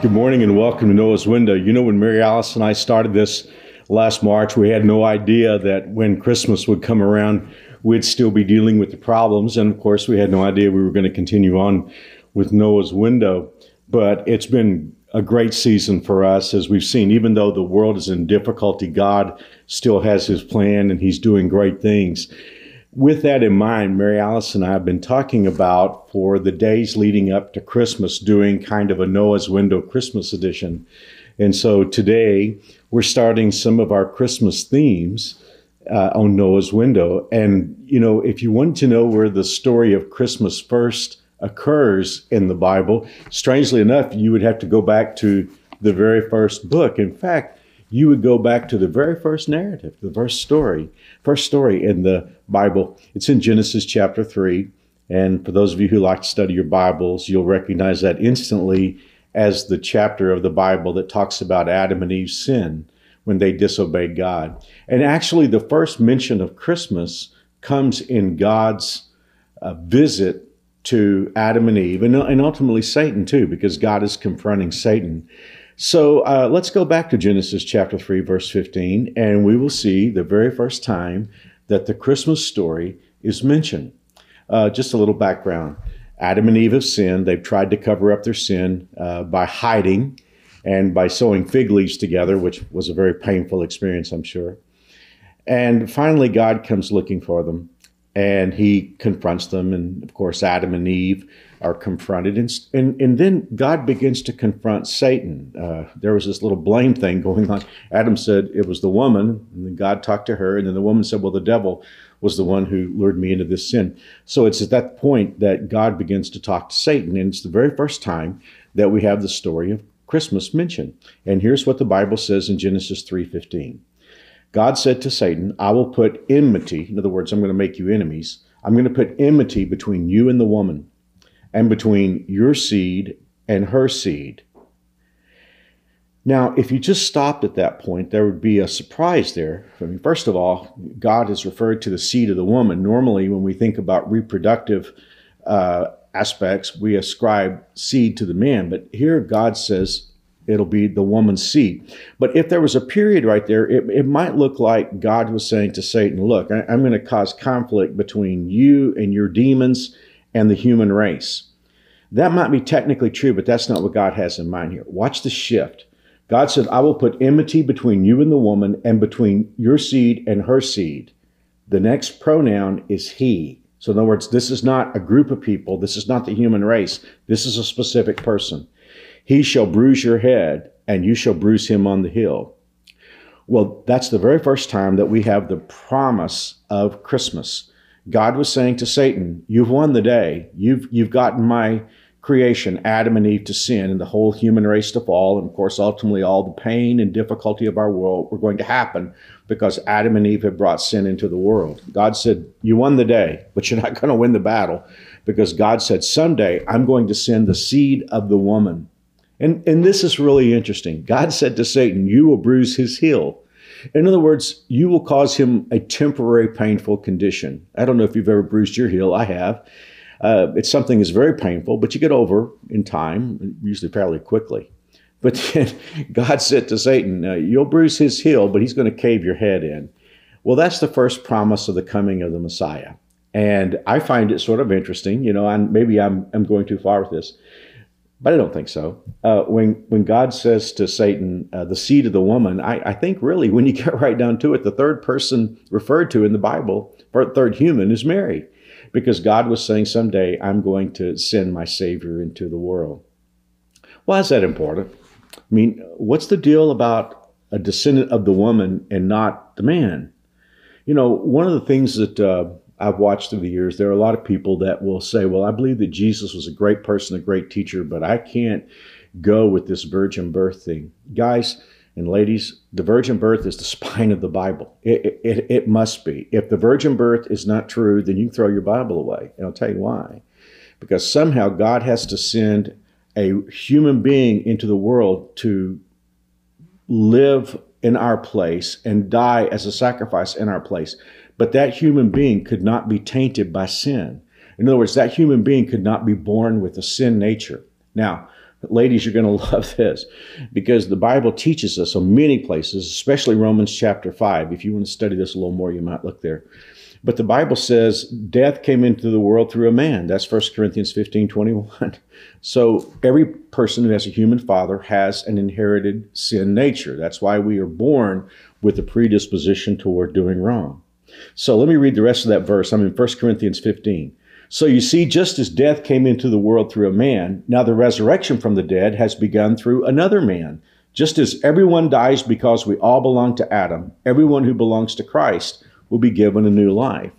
Good morning and welcome to Noah's Window. You know, when Mary Alice and I started this last March, we had no idea that when Christmas would come around, we'd still be dealing with the problems. And of course, we had no idea we were going to continue on with Noah's Window. But it's been a great season for us as we've seen, even though the world is in difficulty, God still has his plan and he's doing great things with that in mind, Mary Alice and I have been talking about for the days leading up to Christmas, doing kind of a Noah's Window Christmas edition. And so today we're starting some of our Christmas themes uh, on Noah's Window. And, you know, if you want to know where the story of Christmas first occurs in the Bible, strangely enough, you would have to go back to the very first book. In fact, you would go back to the very first narrative, the first story, first story in the Bible. It's in Genesis chapter 3. And for those of you who like to study your Bibles, you'll recognize that instantly as the chapter of the Bible that talks about Adam and Eve's sin when they disobeyed God. And actually, the first mention of Christmas comes in God's uh, visit to Adam and Eve, and, and ultimately Satan too, because God is confronting Satan. So uh, let's go back to Genesis chapter 3, verse 15, and we will see the very first time that the Christmas story is mentioned. Uh, just a little background Adam and Eve have sinned. They've tried to cover up their sin uh, by hiding and by sewing fig leaves together, which was a very painful experience, I'm sure. And finally, God comes looking for them and he confronts them. And of course, Adam and Eve are confronted. And, and, and then God begins to confront Satan. Uh, there was this little blame thing going on. Adam said it was the woman, and then God talked to her. And then the woman said, Well, the devil was the one who lured me into this sin. So it's at that point that God begins to talk to Satan. And it's the very first time that we have the story of Christmas mentioned. And here's what the Bible says in Genesis 3:15. God said to Satan, I will put enmity, in other words, I'm going to make you enemies. I'm going to put enmity between you and the woman, and between your seed and her seed. Now, if you just stopped at that point, there would be a surprise there. I mean, first of all, God has referred to the seed of the woman. Normally, when we think about reproductive uh, aspects, we ascribe seed to the man, but here God says it'll be the woman's seed. But if there was a period right there, it, it might look like God was saying to Satan, Look, I, I'm going to cause conflict between you and your demons and the human race. That might be technically true, but that's not what God has in mind here. Watch the shift. God said, I will put enmity between you and the woman and between your seed and her seed. The next pronoun is he. So, in other words, this is not a group of people. This is not the human race. This is a specific person. He shall bruise your head, and you shall bruise him on the heel. Well, that's the very first time that we have the promise of Christmas. God was saying to Satan, You've won the day. You've, you've gotten my creation, Adam and Eve, to sin and the whole human race to fall. And of course, ultimately, all the pain and difficulty of our world were going to happen because Adam and Eve had brought sin into the world. God said, You won the day, but you're not going to win the battle because God said, Someday I'm going to send the seed of the woman and, and this is really interesting. God said to Satan, You will bruise his heel. In other words, you will cause him a temporary painful condition. I don't know if you've ever bruised your heel. I have. Uh, it's something that's very painful, but you get over in time, usually fairly quickly. But then God said to Satan, uh, You'll bruise his heel, but he's going to cave your head in. Well, that's the first promise of the coming of the Messiah. And I find it sort of interesting, you know, and maybe I'm, I'm going too far with this. But I don't think so. Uh, when when God says to Satan, uh, "the seed of the woman," I, I, think really, when you get right down to it, the third person referred to in the Bible, third human, is Mary, because God was saying, "Someday I'm going to send my Savior into the world." Why is that important? I mean, what's the deal about a descendant of the woman and not the man? You know, one of the things that uh, I've watched through the years, there are a lot of people that will say, Well, I believe that Jesus was a great person, a great teacher, but I can't go with this virgin birth thing. Guys and ladies, the virgin birth is the spine of the Bible. It, it, it must be. If the virgin birth is not true, then you can throw your Bible away. And I'll tell you why. Because somehow God has to send a human being into the world to live in our place and die as a sacrifice in our place. But that human being could not be tainted by sin. In other words, that human being could not be born with a sin nature. Now, ladies, you're going to love this because the Bible teaches us on many places, especially Romans chapter 5. If you want to study this a little more, you might look there. But the Bible says death came into the world through a man. That's 1 Corinthians 15 21. So every person who has a human father has an inherited sin nature. That's why we are born with a predisposition toward doing wrong. So let me read the rest of that verse. I'm in 1 Corinthians 15. So you see, just as death came into the world through a man, now the resurrection from the dead has begun through another man. Just as everyone dies because we all belong to Adam, everyone who belongs to Christ will be given a new life.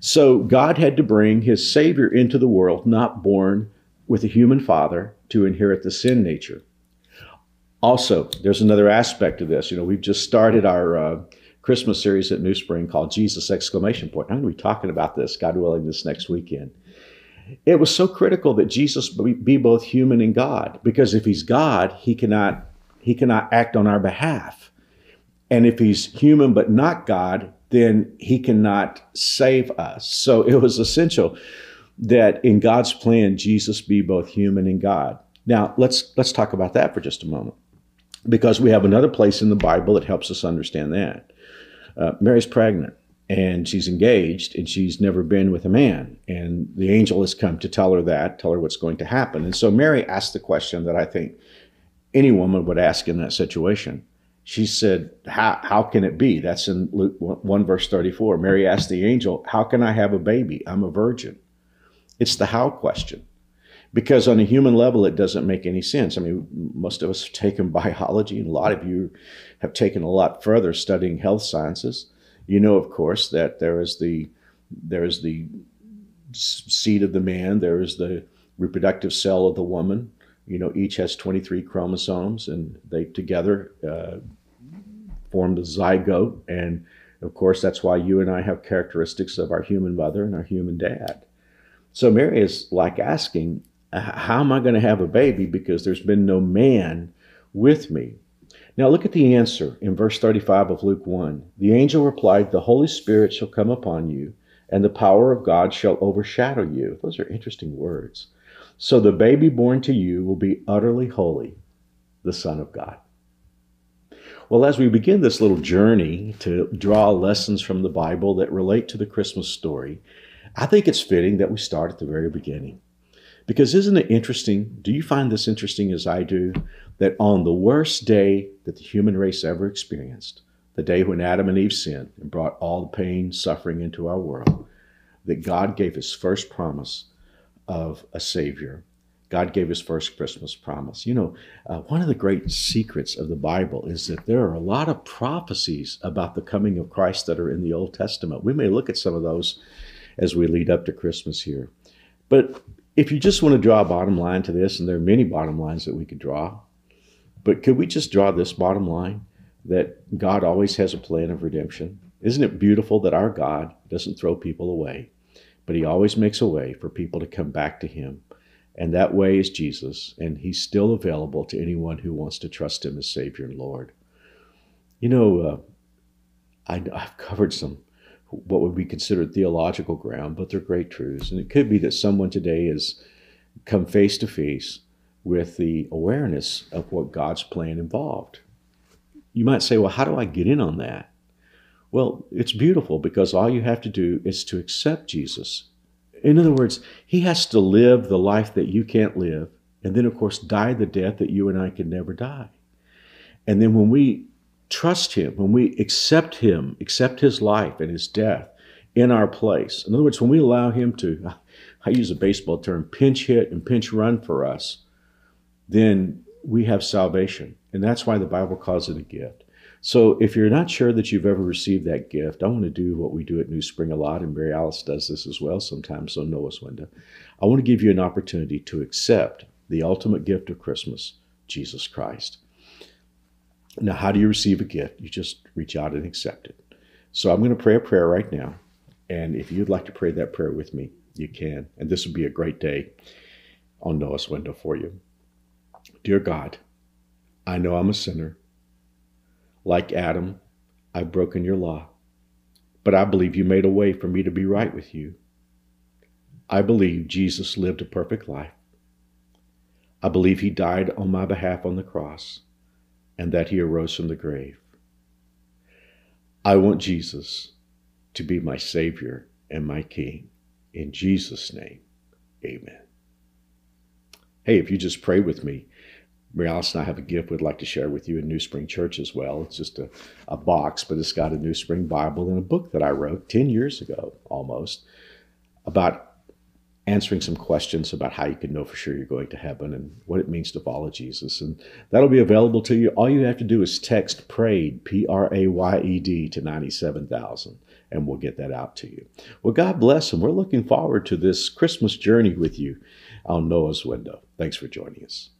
So God had to bring his Savior into the world, not born with a human father, to inherit the sin nature. Also, there's another aspect of this. You know, we've just started our uh, Christmas series at New Spring called Jesus exclamation point. I'm going to be talking about this, God willing, this next weekend. It was so critical that Jesus be both human and God, because if he's God, he cannot he cannot act on our behalf. And if he's human but not God, then he cannot save us. So it was essential that in God's plan Jesus be both human and God. Now, let's let's talk about that for just a moment. Because we have another place in the Bible that helps us understand that. Uh, Mary's pregnant and she's engaged and she's never been with a man. And the angel has come to tell her that, tell her what's going to happen. And so Mary asked the question that I think any woman would ask in that situation she said, how, how can it be? That's in Luke 1, verse 34. Mary asked the angel, How can I have a baby? I'm a virgin. It's the how question. Because on a human level, it doesn't make any sense. I mean, most of us have taken biology, and a lot of you have taken a lot further studying health sciences. You know, of course, that there is the there is the seed of the man, there is the reproductive cell of the woman. You know, each has 23 chromosomes, and they together uh, formed a zygote. And of course, that's why you and I have characteristics of our human mother and our human dad. So Mary is like asking, How am I going to have a baby? Because there's been no man with me. Now look at the answer in verse 35 of Luke 1. The angel replied, The Holy Spirit shall come upon you, and the power of God shall overshadow you. Those are interesting words. So the baby born to you will be utterly holy, the Son of God. Well, as we begin this little journey to draw lessons from the Bible that relate to the Christmas story, I think it's fitting that we start at the very beginning. Because isn't it interesting? Do you find this interesting as I do? That on the worst day that the human race ever experienced, the day when Adam and Eve sinned and brought all the pain, suffering into our world, that God gave his first promise of a Savior God gave his first Christmas promise. You know, uh, one of the great secrets of the Bible is that there are a lot of prophecies about the coming of Christ that are in the Old Testament. We may look at some of those as we lead up to Christmas here. But if you just want to draw a bottom line to this, and there are many bottom lines that we could draw, but could we just draw this bottom line that God always has a plan of redemption? Isn't it beautiful that our God doesn't throw people away, but He always makes a way for people to come back to Him? And that way is Jesus, and he's still available to anyone who wants to trust him as Savior and Lord. You know, uh, I, I've covered some what would be considered theological ground, but they're great truths. And it could be that someone today has come face to face with the awareness of what God's plan involved. You might say, well, how do I get in on that? Well, it's beautiful because all you have to do is to accept Jesus in other words, he has to live the life that you can't live, and then, of course, die the death that you and I can never die. And then when we trust him, when we accept him, accept his life and his death in our place, in other words, when we allow him to, I use a baseball term, pinch hit and pinch run for us, then we have salvation. And that's why the Bible calls it a gift. So if you're not sure that you've ever received that gift, I want to do what we do at New Spring a lot, and Mary Alice does this as well sometimes, so Noah's window. I want to give you an opportunity to accept the ultimate gift of Christmas, Jesus Christ. Now, how do you receive a gift? You just reach out and accept it. So I'm going to pray a prayer right now. And if you'd like to pray that prayer with me, you can. And this would be a great day on Noah's window for you. Dear God, I know I'm a sinner. Like Adam, I've broken your law, but I believe you made a way for me to be right with you. I believe Jesus lived a perfect life. I believe he died on my behalf on the cross and that he arose from the grave. I want Jesus to be my Savior and my King. In Jesus' name, amen. Hey, if you just pray with me, Mary Alice and I have a gift we'd like to share with you in New Spring Church as well. It's just a, a box, but it's got a New Spring Bible and a book that I wrote 10 years ago almost about answering some questions about how you can know for sure you're going to heaven and what it means to follow Jesus. And that'll be available to you. All you have to do is text PRAYED, P R A Y E D, to 97,000, and we'll get that out to you. Well, God bless, and we're looking forward to this Christmas journey with you on Noah's Window. Thanks for joining us.